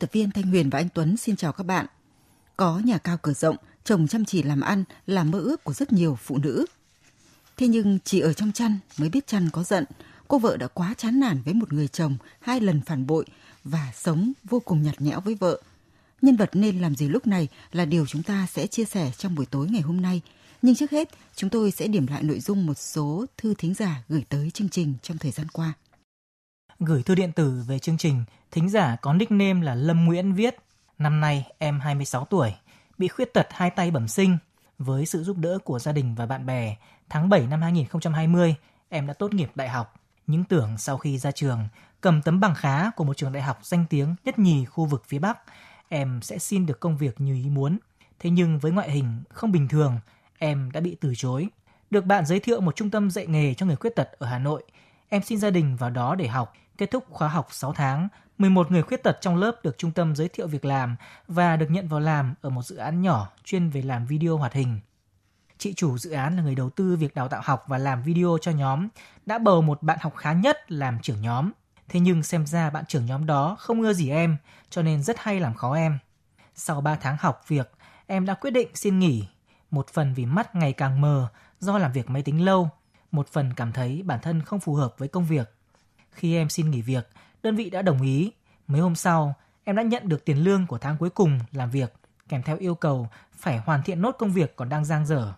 Tập viên Thanh Huyền và anh Tuấn xin chào các bạn. Có nhà cao cửa rộng, chồng chăm chỉ làm ăn là mơ ước của rất nhiều phụ nữ. Thế nhưng chỉ ở trong chăn mới biết chăn có giận, cô vợ đã quá chán nản với một người chồng hai lần phản bội và sống vô cùng nhạt nhẽo với vợ. Nhân vật nên làm gì lúc này là điều chúng ta sẽ chia sẻ trong buổi tối ngày hôm nay. Nhưng trước hết, chúng tôi sẽ điểm lại nội dung một số thư thính giả gửi tới chương trình trong thời gian qua gửi thư điện tử về chương trình, thính giả có nickname là Lâm Nguyễn viết, năm nay em 26 tuổi, bị khuyết tật hai tay bẩm sinh. Với sự giúp đỡ của gia đình và bạn bè, tháng 7 năm 2020, em đã tốt nghiệp đại học. Những tưởng sau khi ra trường, cầm tấm bằng khá của một trường đại học danh tiếng nhất nhì khu vực phía Bắc, em sẽ xin được công việc như ý muốn. Thế nhưng với ngoại hình không bình thường, em đã bị từ chối. Được bạn giới thiệu một trung tâm dạy nghề cho người khuyết tật ở Hà Nội, em xin gia đình vào đó để học Kết thúc khóa học 6 tháng, 11 người khuyết tật trong lớp được trung tâm giới thiệu việc làm và được nhận vào làm ở một dự án nhỏ chuyên về làm video hoạt hình. Chị chủ dự án là người đầu tư việc đào tạo học và làm video cho nhóm, đã bầu một bạn học khá nhất làm trưởng nhóm. Thế nhưng xem ra bạn trưởng nhóm đó không ưa gì em, cho nên rất hay làm khó em. Sau 3 tháng học việc, em đã quyết định xin nghỉ. Một phần vì mắt ngày càng mờ do làm việc máy tính lâu, một phần cảm thấy bản thân không phù hợp với công việc. Khi em xin nghỉ việc, đơn vị đã đồng ý. Mấy hôm sau, em đã nhận được tiền lương của tháng cuối cùng làm việc, kèm theo yêu cầu phải hoàn thiện nốt công việc còn đang giang dở.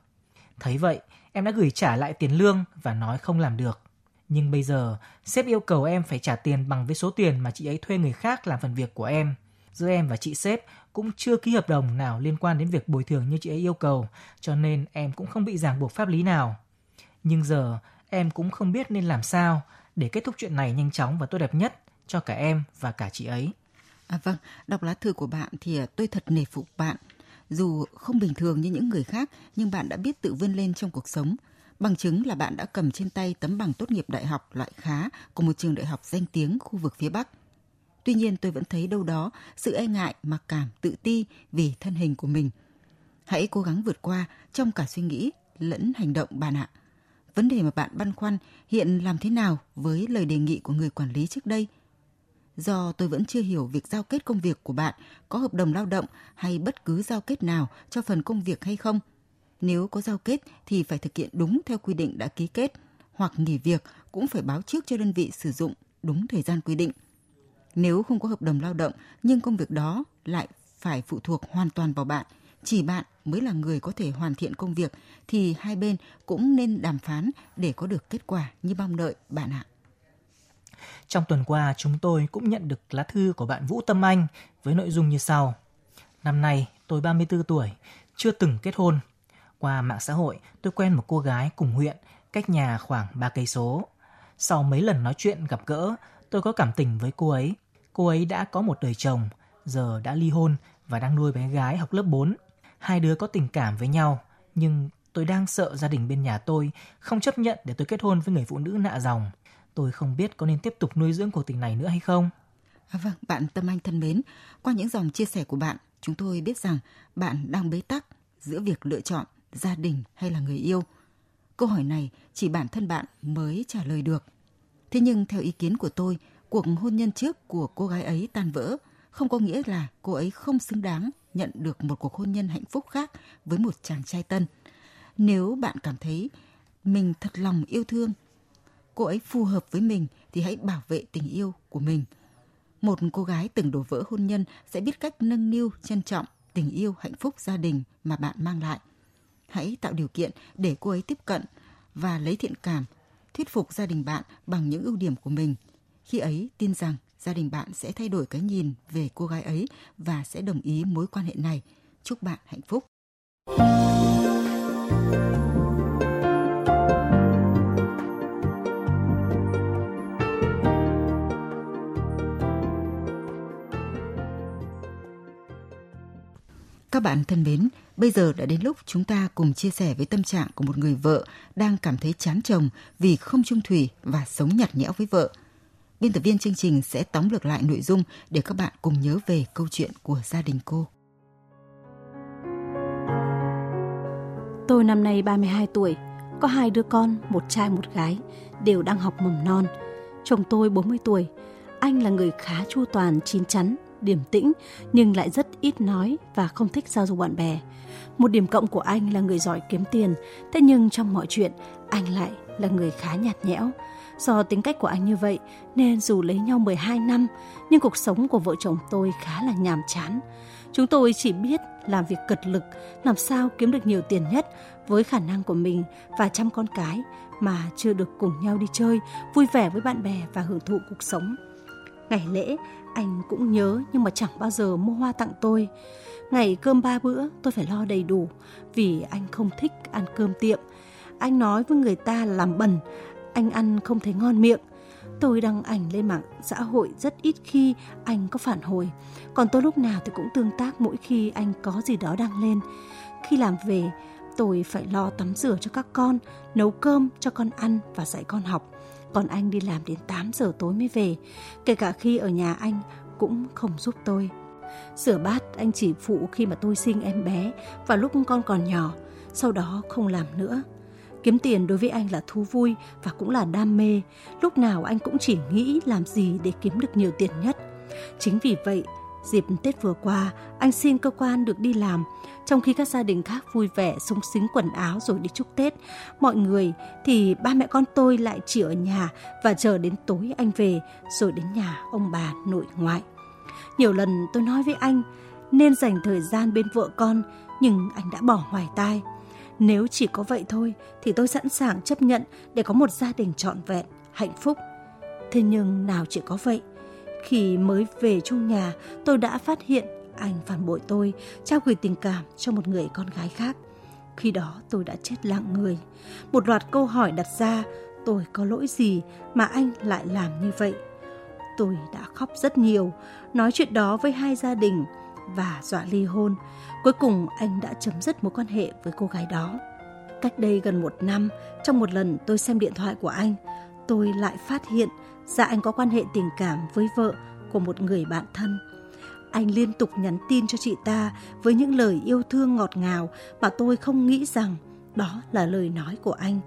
Thấy vậy, em đã gửi trả lại tiền lương và nói không làm được. Nhưng bây giờ, sếp yêu cầu em phải trả tiền bằng với số tiền mà chị ấy thuê người khác làm phần việc của em. Giữa em và chị sếp cũng chưa ký hợp đồng nào liên quan đến việc bồi thường như chị ấy yêu cầu, cho nên em cũng không bị ràng buộc pháp lý nào. Nhưng giờ, em cũng không biết nên làm sao, để kết thúc chuyện này nhanh chóng và tốt đẹp nhất cho cả em và cả chị ấy. À vâng, đọc lá thư của bạn thì à, tôi thật nể phục bạn. Dù không bình thường như những người khác, nhưng bạn đã biết tự vươn lên trong cuộc sống. Bằng chứng là bạn đã cầm trên tay tấm bằng tốt nghiệp đại học loại khá của một trường đại học danh tiếng khu vực phía Bắc. Tuy nhiên tôi vẫn thấy đâu đó sự e ngại, mặc cảm, tự ti vì thân hình của mình. Hãy cố gắng vượt qua trong cả suy nghĩ lẫn hành động bạn ạ. Vấn đề mà bạn băn khoăn hiện làm thế nào với lời đề nghị của người quản lý trước đây? Do tôi vẫn chưa hiểu việc giao kết công việc của bạn có hợp đồng lao động hay bất cứ giao kết nào cho phần công việc hay không. Nếu có giao kết thì phải thực hiện đúng theo quy định đã ký kết, hoặc nghỉ việc cũng phải báo trước cho đơn vị sử dụng đúng thời gian quy định. Nếu không có hợp đồng lao động nhưng công việc đó lại phải phụ thuộc hoàn toàn vào bạn – chỉ bạn mới là người có thể hoàn thiện công việc thì hai bên cũng nên đàm phán để có được kết quả như mong đợi bạn ạ. Trong tuần qua, chúng tôi cũng nhận được lá thư của bạn Vũ Tâm Anh với nội dung như sau. Năm nay, tôi 34 tuổi, chưa từng kết hôn. Qua mạng xã hội, tôi quen một cô gái cùng huyện, cách nhà khoảng 3 cây số. Sau mấy lần nói chuyện gặp gỡ, tôi có cảm tình với cô ấy. Cô ấy đã có một đời chồng, giờ đã ly hôn và đang nuôi bé gái học lớp 4 hai đứa có tình cảm với nhau, nhưng tôi đang sợ gia đình bên nhà tôi không chấp nhận để tôi kết hôn với người phụ nữ nạ dòng. Tôi không biết có nên tiếp tục nuôi dưỡng cuộc tình này nữa hay không. À vâng, bạn Tâm Anh thân mến, qua những dòng chia sẻ của bạn, chúng tôi biết rằng bạn đang bế tắc giữa việc lựa chọn gia đình hay là người yêu. Câu hỏi này chỉ bản thân bạn mới trả lời được. Thế nhưng theo ý kiến của tôi, cuộc hôn nhân trước của cô gái ấy tan vỡ không có nghĩa là cô ấy không xứng đáng nhận được một cuộc hôn nhân hạnh phúc khác với một chàng trai tân. Nếu bạn cảm thấy mình thật lòng yêu thương, cô ấy phù hợp với mình thì hãy bảo vệ tình yêu của mình. Một cô gái từng đổ vỡ hôn nhân sẽ biết cách nâng niu, trân trọng tình yêu, hạnh phúc gia đình mà bạn mang lại. Hãy tạo điều kiện để cô ấy tiếp cận và lấy thiện cảm, thuyết phục gia đình bạn bằng những ưu điểm của mình. Khi ấy tin rằng gia đình bạn sẽ thay đổi cái nhìn về cô gái ấy và sẽ đồng ý mối quan hệ này. Chúc bạn hạnh phúc. Các bạn thân mến, bây giờ đã đến lúc chúng ta cùng chia sẻ với tâm trạng của một người vợ đang cảm thấy chán chồng vì không chung thủy và sống nhạt nhẽo với vợ – Biên tập viên chương trình sẽ tóm lược lại nội dung để các bạn cùng nhớ về câu chuyện của gia đình cô. Tôi năm nay 32 tuổi, có hai đứa con, một trai một gái, đều đang học mầm non. Chồng tôi 40 tuổi, anh là người khá chu toàn, chín chắn, điềm tĩnh nhưng lại rất ít nói và không thích giao du bạn bè. Một điểm cộng của anh là người giỏi kiếm tiền, thế nhưng trong mọi chuyện anh lại là người khá nhạt nhẽo. Do tính cách của anh như vậy nên dù lấy nhau 12 năm nhưng cuộc sống của vợ chồng tôi khá là nhàm chán. Chúng tôi chỉ biết làm việc cật lực, làm sao kiếm được nhiều tiền nhất với khả năng của mình và chăm con cái mà chưa được cùng nhau đi chơi, vui vẻ với bạn bè và hưởng thụ cuộc sống. Ngày lễ, anh cũng nhớ nhưng mà chẳng bao giờ mua hoa tặng tôi. Ngày cơm ba bữa tôi phải lo đầy đủ vì anh không thích ăn cơm tiệm. Anh nói với người ta làm bẩn, anh ăn không thấy ngon miệng. Tôi đăng ảnh lên mạng xã hội rất ít khi anh có phản hồi. Còn tôi lúc nào thì cũng tương tác mỗi khi anh có gì đó đăng lên. Khi làm về, tôi phải lo tắm rửa cho các con, nấu cơm cho con ăn và dạy con học. Còn anh đi làm đến 8 giờ tối mới về, kể cả khi ở nhà anh cũng không giúp tôi. Rửa bát anh chỉ phụ khi mà tôi sinh em bé và lúc con còn nhỏ, sau đó không làm nữa. Kiếm tiền đối với anh là thú vui và cũng là đam mê, lúc nào anh cũng chỉ nghĩ làm gì để kiếm được nhiều tiền nhất. Chính vì vậy, dịp Tết vừa qua, anh xin cơ quan được đi làm, trong khi các gia đình khác vui vẻ súng xính quần áo rồi đi chúc Tết, mọi người thì ba mẹ con tôi lại chỉ ở nhà và chờ đến tối anh về rồi đến nhà ông bà nội ngoại. Nhiều lần tôi nói với anh nên dành thời gian bên vợ con nhưng anh đã bỏ ngoài tai. Nếu chỉ có vậy thôi thì tôi sẵn sàng chấp nhận để có một gia đình trọn vẹn, hạnh phúc. Thế nhưng nào chỉ có vậy. Khi mới về chung nhà, tôi đã phát hiện anh phản bội tôi, trao gửi tình cảm cho một người con gái khác. Khi đó tôi đã chết lặng người. Một loạt câu hỏi đặt ra, tôi có lỗi gì mà anh lại làm như vậy? Tôi đã khóc rất nhiều, nói chuyện đó với hai gia đình và dọa ly hôn. Cuối cùng anh đã chấm dứt mối quan hệ với cô gái đó. Cách đây gần một năm, trong một lần tôi xem điện thoại của anh, tôi lại phát hiện ra anh có quan hệ tình cảm với vợ của một người bạn thân. Anh liên tục nhắn tin cho chị ta với những lời yêu thương ngọt ngào mà tôi không nghĩ rằng đó là lời nói của anh.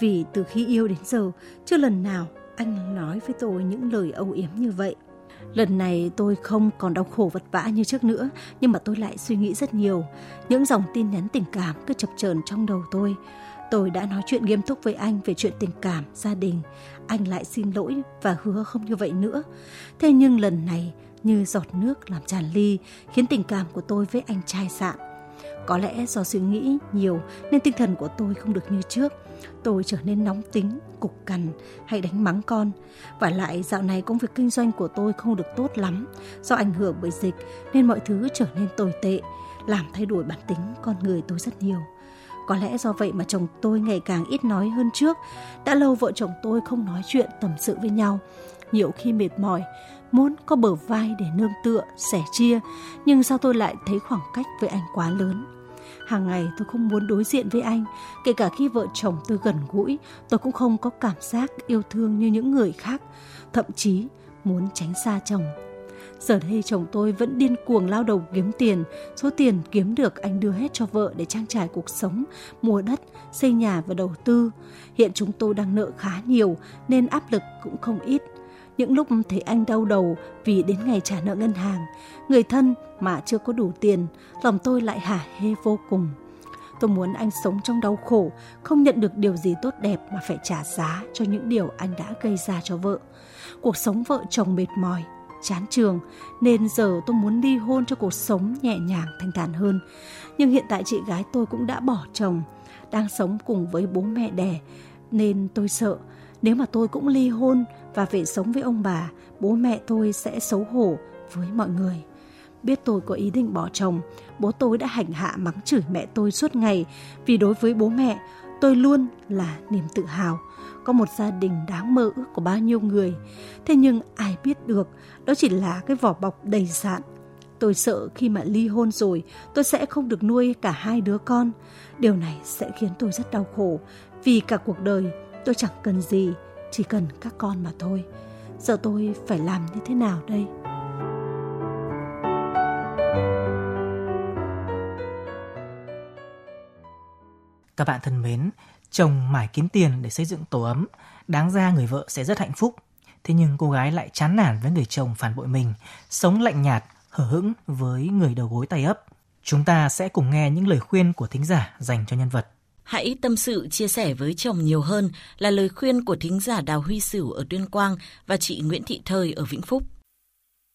Vì từ khi yêu đến giờ, chưa lần nào anh nói với tôi những lời âu yếm như vậy. Lần này tôi không còn đau khổ vật vã như trước nữa, nhưng mà tôi lại suy nghĩ rất nhiều. Những dòng tin nhắn tình cảm cứ chập chờn trong đầu tôi. Tôi đã nói chuyện nghiêm túc với anh về chuyện tình cảm, gia đình. Anh lại xin lỗi và hứa không như vậy nữa. Thế nhưng lần này như giọt nước làm tràn ly, khiến tình cảm của tôi với anh chai sạn. Có lẽ do suy nghĩ nhiều nên tinh thần của tôi không được như trước. Tôi trở nên nóng tính, cục cằn hay đánh mắng con. Và lại dạo này công việc kinh doanh của tôi không được tốt lắm. Do ảnh hưởng bởi dịch nên mọi thứ trở nên tồi tệ, làm thay đổi bản tính con người tôi rất nhiều. Có lẽ do vậy mà chồng tôi ngày càng ít nói hơn trước. Đã lâu vợ chồng tôi không nói chuyện tâm sự với nhau. Nhiều khi mệt mỏi, muốn có bờ vai để nương tựa, sẻ chia, nhưng sao tôi lại thấy khoảng cách với anh quá lớn. Hàng ngày tôi không muốn đối diện với anh, kể cả khi vợ chồng tôi gần gũi, tôi cũng không có cảm giác yêu thương như những người khác, thậm chí muốn tránh xa chồng. Giờ đây chồng tôi vẫn điên cuồng lao đầu kiếm tiền, số tiền kiếm được anh đưa hết cho vợ để trang trải cuộc sống, mua đất, xây nhà và đầu tư. Hiện chúng tôi đang nợ khá nhiều nên áp lực cũng không ít. Những lúc thấy anh đau đầu vì đến ngày trả nợ ngân hàng, người thân mà chưa có đủ tiền, lòng tôi lại hả hê vô cùng. Tôi muốn anh sống trong đau khổ, không nhận được điều gì tốt đẹp mà phải trả giá cho những điều anh đã gây ra cho vợ. Cuộc sống vợ chồng mệt mỏi, chán trường, nên giờ tôi muốn ly hôn cho cuộc sống nhẹ nhàng thanh thản hơn. Nhưng hiện tại chị gái tôi cũng đã bỏ chồng, đang sống cùng với bố mẹ đẻ, nên tôi sợ nếu mà tôi cũng ly hôn và về sống với ông bà, bố mẹ tôi sẽ xấu hổ với mọi người. Biết tôi có ý định bỏ chồng, bố tôi đã hành hạ mắng chửi mẹ tôi suốt ngày vì đối với bố mẹ, tôi luôn là niềm tự hào. Có một gia đình đáng mơ ước của bao nhiêu người. Thế nhưng ai biết được, đó chỉ là cái vỏ bọc đầy dạn. Tôi sợ khi mà ly hôn rồi, tôi sẽ không được nuôi cả hai đứa con. Điều này sẽ khiến tôi rất đau khổ, vì cả cuộc đời tôi chẳng cần gì, chỉ cần các con mà thôi. Giờ tôi phải làm như thế nào đây? Các bạn thân mến, chồng mải kiếm tiền để xây dựng tổ ấm, đáng ra người vợ sẽ rất hạnh phúc. Thế nhưng cô gái lại chán nản với người chồng phản bội mình, sống lạnh nhạt, hở hững với người đầu gối tay ấp. Chúng ta sẽ cùng nghe những lời khuyên của thính giả dành cho nhân vật. Hãy tâm sự chia sẻ với chồng nhiều hơn là lời khuyên của thính giả Đào Huy Sửu ở Tuyên Quang và chị Nguyễn Thị Thời ở Vĩnh Phúc.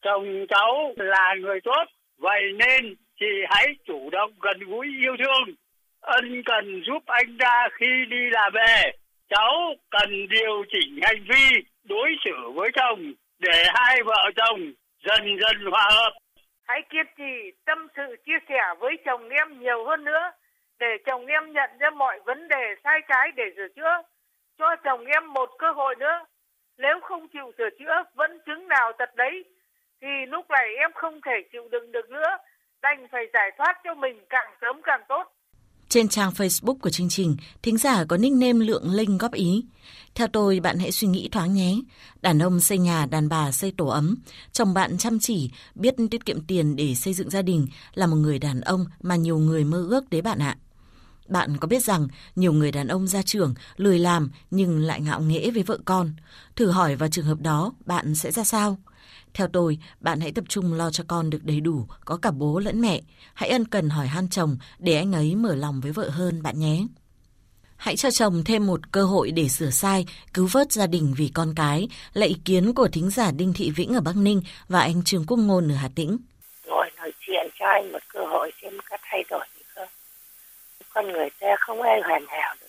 Chồng cháu là người tốt, vậy nên chị hãy chủ động gần gũi yêu thương, ân cần giúp anh ta khi đi làm về. Cháu cần điều chỉnh hành vi đối xử với chồng để hai vợ chồng dần dần hòa hợp. Hãy kiên trì tâm sự chia sẻ với chồng em nhiều hơn nữa để chồng em nhận ra mọi vấn đề sai trái để sửa chữa. Cho chồng em một cơ hội nữa. Nếu không chịu sửa chữa, vẫn chứng nào tật đấy, thì lúc này em không thể chịu đựng được nữa, đành phải giải thoát cho mình càng sớm càng tốt. Trên trang Facebook của chương trình, thính giả có nickname Lượng Linh góp ý. Theo tôi, bạn hãy suy nghĩ thoáng nhé. Đàn ông xây nhà, đàn bà xây tổ ấm. Chồng bạn chăm chỉ, biết tiết kiệm tiền để xây dựng gia đình là một người đàn ông mà nhiều người mơ ước đấy bạn ạ. Bạn có biết rằng nhiều người đàn ông ra trường lười làm nhưng lại ngạo nghễ với vợ con. Thử hỏi vào trường hợp đó bạn sẽ ra sao? Theo tôi, bạn hãy tập trung lo cho con được đầy đủ, có cả bố lẫn mẹ. Hãy ân cần hỏi han chồng để anh ấy mở lòng với vợ hơn bạn nhé. Hãy cho chồng thêm một cơ hội để sửa sai, cứu vớt gia đình vì con cái, là ý kiến của thính giả Đinh Thị Vĩnh ở Bắc Ninh và anh Trường Quốc Ngôn ở Hà Tĩnh. Rồi nói chuyện cho anh một cơ hội xem có thay đổi. Con người ta không ai hoàn hảo được.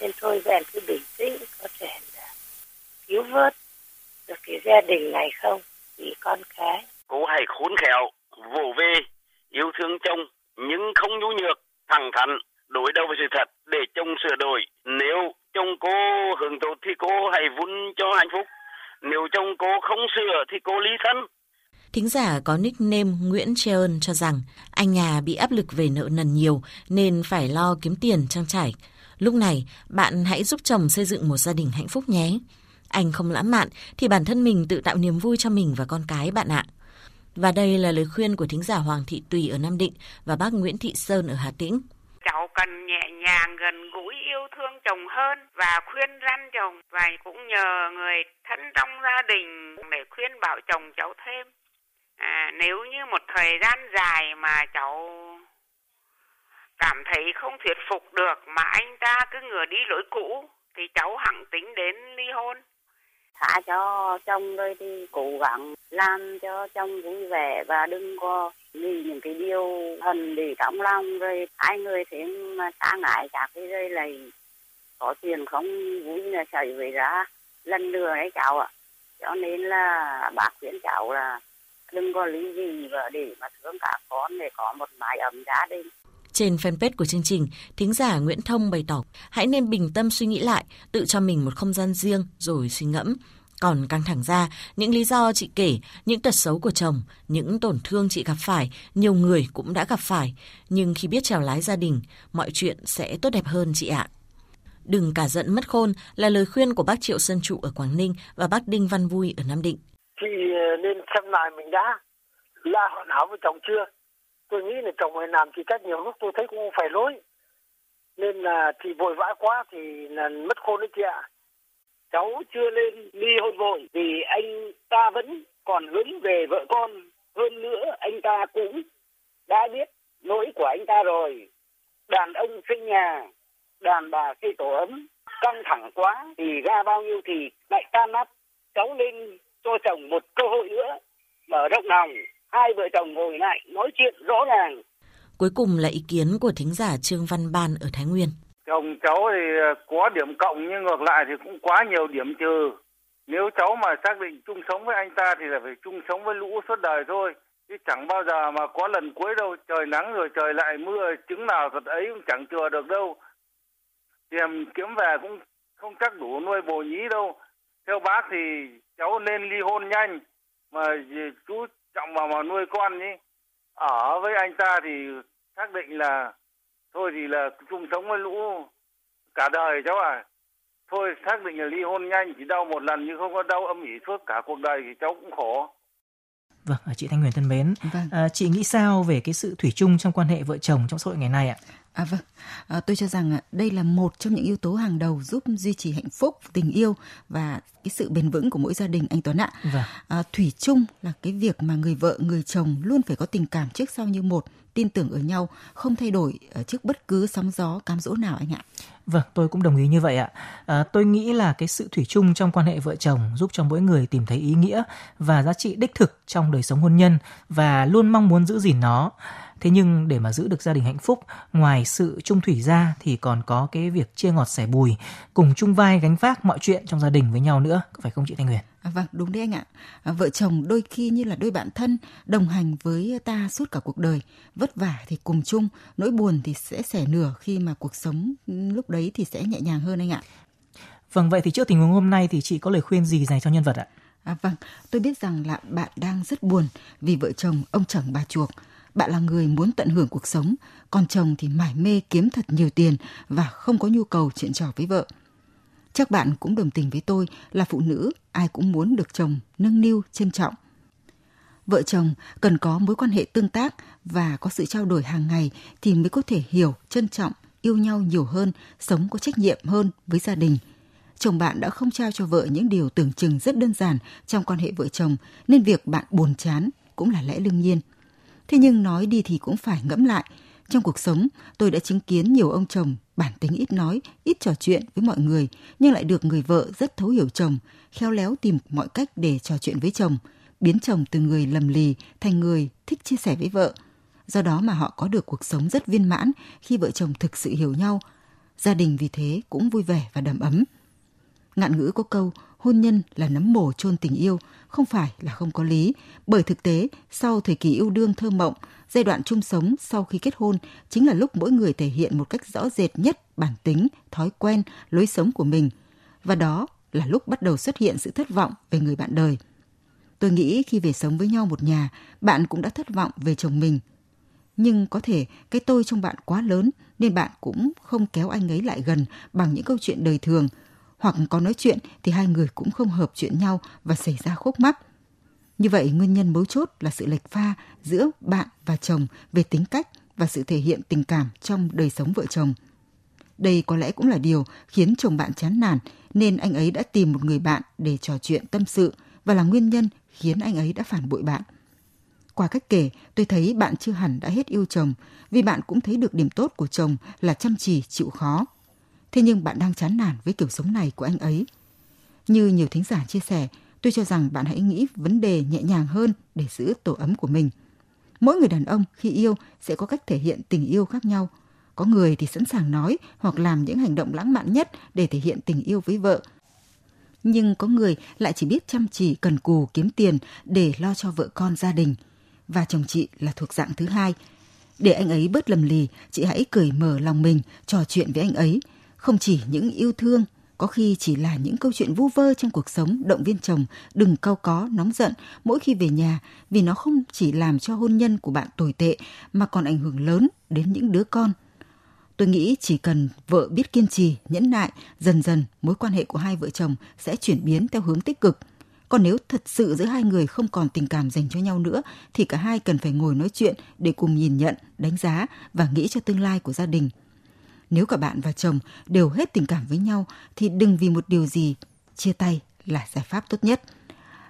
Nên thôi bạn cứ bình tĩnh, có thể là cứu vớt được cái gia đình này không? Vì con cái. Cô hãy khốn khéo vỗ về, yêu thương chồng, nhưng không nhu nhược, thẳng thắn, đối đầu với sự thật để chồng sửa đổi. Nếu chồng cô hưởng tốt thì cô hãy vun cho hạnh phúc. Nếu chồng cô không sửa thì cô ly thân. Thính giả có nickname Nguyễn Treơn cho rằng anh nhà bị áp lực về nợ nần nhiều nên phải lo kiếm tiền trang trải. Lúc này, bạn hãy giúp chồng xây dựng một gia đình hạnh phúc nhé. Anh không lãng mạn thì bản thân mình tự tạo niềm vui cho mình và con cái bạn ạ. Và đây là lời khuyên của thính giả Hoàng Thị Tùy ở Nam Định và bác Nguyễn Thị Sơn ở Hà Tĩnh. Cháu cần nhẹ nhàng gần gũi yêu thương chồng hơn và khuyên răn chồng và cũng nhờ người thân trong gia đình để khuyên bảo chồng cháu thêm. À, nếu như một thời gian dài mà cháu cảm thấy không thuyết phục được mà anh ta cứ ngửa đi lối cũ thì cháu hẳn tính đến ly hôn. Thả cho chồng rồi thì cố gắng làm cho chồng vui vẻ và đừng có nghĩ những cái điều hận để trong lòng rồi hai người thì mà xa ngại cả cái rồi này có tiền không vui là xảy về ra lần nữa đấy cháu ạ. Cho nên là bác khuyên cháu là đừng có lý gì và để mà thương cả con để có một mái ấm gia đình trên fanpage của chương trình, thính giả Nguyễn Thông bày tỏ hãy nên bình tâm suy nghĩ lại, tự cho mình một không gian riêng rồi suy ngẫm. Còn căng thẳng ra, những lý do chị kể, những tật xấu của chồng, những tổn thương chị gặp phải, nhiều người cũng đã gặp phải. Nhưng khi biết trèo lái gia đình, mọi chuyện sẽ tốt đẹp hơn chị ạ. Đừng cả giận mất khôn là lời khuyên của bác Triệu Sơn Trụ ở Quảng Ninh và bác Đinh Văn Vui ở Nam Định. Chị ờ, nên xem lại mình đã. La hoàn hảo với chồng chưa? tôi nghĩ là chồng người làm thì cách nhiều lúc tôi thấy cũng phải lỗi. Nên là chị vội vã quá thì là mất khôn đấy chị ạ. Cháu chưa lên ly hôn vội vì anh ta vẫn còn hướng về vợ con. Hơn nữa, anh ta cũng đã biết lỗi của anh ta rồi. Đàn ông xây nhà, đàn bà xây tổ ấm, căng thẳng quá thì ra bao nhiêu thì lại tan nát. Cháu lên cho chồng một cơ hội nữa mở rộng lòng hai vợ chồng ngồi lại nói chuyện rõ ràng. Cuối cùng là ý kiến của thính giả Trương Văn Ban ở Thái Nguyên. Chồng cháu thì có điểm cộng nhưng ngược lại thì cũng quá nhiều điểm trừ. Nếu cháu mà xác định chung sống với anh ta thì là phải chung sống với lũ suốt đời thôi. Chứ chẳng bao giờ mà có lần cuối đâu trời nắng rồi trời lại mưa chứng nào thật ấy cũng chẳng chừa được đâu. Tiền kiếm về cũng không chắc đủ nuôi bồ nhí đâu. Theo bác thì cháu nên ly hôn nhanh mà chú trọng vào mà nuôi con nhỉ ở với anh ta thì xác định là thôi thì là chung sống với lũ cả đời cháu à thôi xác định là ly hôn nhanh chỉ đau một lần nhưng không có đau âm ỉ suốt cả cuộc đời thì cháu cũng khổ Vâng, chị Thanh Huyền thân mến, vâng. à, chị nghĩ sao về cái sự thủy chung trong quan hệ vợ chồng trong xã hội ngày nay ạ? À vâng, à, tôi cho rằng đây là một trong những yếu tố hàng đầu giúp duy trì hạnh phúc, tình yêu và cái sự bền vững của mỗi gia đình anh Tuấn ạ. Vâng. À, thủy chung là cái việc mà người vợ, người chồng luôn phải có tình cảm trước sau như một, tin tưởng ở nhau, không thay đổi trước bất cứ sóng gió, cám dỗ nào anh ạ. Vâng, tôi cũng đồng ý như vậy ạ. À, tôi nghĩ là cái sự thủy chung trong quan hệ vợ chồng giúp cho mỗi người tìm thấy ý nghĩa và giá trị đích thực trong đời sống hôn nhân và luôn mong muốn giữ gìn nó. Thế nhưng để mà giữ được gia đình hạnh phúc, ngoài sự chung thủy ra thì còn có cái việc chia ngọt sẻ bùi, cùng chung vai gánh vác mọi chuyện trong gia đình với nhau nữa, có phải không chị Thanh Huyền? À, vâng, đúng đấy anh ạ. À, vợ chồng đôi khi như là đôi bạn thân, đồng hành với ta suốt cả cuộc đời. Vất vả thì cùng chung, nỗi buồn thì sẽ sẻ nửa khi mà cuộc sống lúc đấy thì sẽ nhẹ nhàng hơn anh ạ. Vâng, vậy thì trước tình huống hôm nay thì chị có lời khuyên gì dành cho nhân vật ạ? À, vâng, tôi biết rằng là bạn đang rất buồn vì vợ chồng ông chồng bà chuộc. Bạn là người muốn tận hưởng cuộc sống, còn chồng thì mải mê kiếm thật nhiều tiền và không có nhu cầu chuyện trò với vợ. Chắc bạn cũng đồng tình với tôi là phụ nữ ai cũng muốn được chồng nâng niu trân trọng. Vợ chồng cần có mối quan hệ tương tác và có sự trao đổi hàng ngày thì mới có thể hiểu, trân trọng, yêu nhau nhiều hơn, sống có trách nhiệm hơn với gia đình. Chồng bạn đã không trao cho vợ những điều tưởng chừng rất đơn giản trong quan hệ vợ chồng nên việc bạn buồn chán cũng là lẽ đương nhiên. Thế nhưng nói đi thì cũng phải ngẫm lại. Trong cuộc sống, tôi đã chứng kiến nhiều ông chồng bản tính ít nói, ít trò chuyện với mọi người, nhưng lại được người vợ rất thấu hiểu chồng, khéo léo tìm mọi cách để trò chuyện với chồng, biến chồng từ người lầm lì thành người thích chia sẻ với vợ. Do đó mà họ có được cuộc sống rất viên mãn khi vợ chồng thực sự hiểu nhau. Gia đình vì thế cũng vui vẻ và đầm ấm. Ngạn ngữ có câu hôn nhân là nấm mồ chôn tình yêu, không phải là không có lý, bởi thực tế sau thời kỳ yêu đương thơ mộng, giai đoạn chung sống sau khi kết hôn chính là lúc mỗi người thể hiện một cách rõ rệt nhất bản tính, thói quen, lối sống của mình. Và đó là lúc bắt đầu xuất hiện sự thất vọng về người bạn đời. Tôi nghĩ khi về sống với nhau một nhà, bạn cũng đã thất vọng về chồng mình. Nhưng có thể cái tôi trong bạn quá lớn nên bạn cũng không kéo anh ấy lại gần bằng những câu chuyện đời thường – hoặc có nói chuyện thì hai người cũng không hợp chuyện nhau và xảy ra khúc mắc. Như vậy nguyên nhân mấu chốt là sự lệch pha giữa bạn và chồng về tính cách và sự thể hiện tình cảm trong đời sống vợ chồng. Đây có lẽ cũng là điều khiến chồng bạn chán nản nên anh ấy đã tìm một người bạn để trò chuyện tâm sự và là nguyên nhân khiến anh ấy đã phản bội bạn. Qua cách kể, tôi thấy bạn chưa hẳn đã hết yêu chồng vì bạn cũng thấy được điểm tốt của chồng là chăm chỉ, chịu khó. Thế nhưng bạn đang chán nản với kiểu sống này của anh ấy. Như nhiều thính giả chia sẻ, tôi cho rằng bạn hãy nghĩ vấn đề nhẹ nhàng hơn để giữ tổ ấm của mình. Mỗi người đàn ông khi yêu sẽ có cách thể hiện tình yêu khác nhau. Có người thì sẵn sàng nói hoặc làm những hành động lãng mạn nhất để thể hiện tình yêu với vợ. Nhưng có người lại chỉ biết chăm chỉ cần cù kiếm tiền để lo cho vợ con gia đình. Và chồng chị là thuộc dạng thứ hai. Để anh ấy bớt lầm lì, chị hãy cởi mở lòng mình, trò chuyện với anh ấy – không chỉ những yêu thương, có khi chỉ là những câu chuyện vu vơ trong cuộc sống động viên chồng đừng cau có nóng giận mỗi khi về nhà vì nó không chỉ làm cho hôn nhân của bạn tồi tệ mà còn ảnh hưởng lớn đến những đứa con. Tôi nghĩ chỉ cần vợ biết kiên trì, nhẫn nại, dần dần mối quan hệ của hai vợ chồng sẽ chuyển biến theo hướng tích cực. Còn nếu thật sự giữa hai người không còn tình cảm dành cho nhau nữa thì cả hai cần phải ngồi nói chuyện để cùng nhìn nhận, đánh giá và nghĩ cho tương lai của gia đình – nếu cả bạn và chồng đều hết tình cảm với nhau thì đừng vì một điều gì chia tay là giải pháp tốt nhất.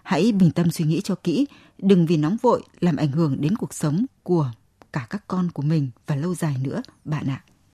Hãy bình tâm suy nghĩ cho kỹ, đừng vì nóng vội làm ảnh hưởng đến cuộc sống của cả các con của mình và lâu dài nữa bạn ạ. À.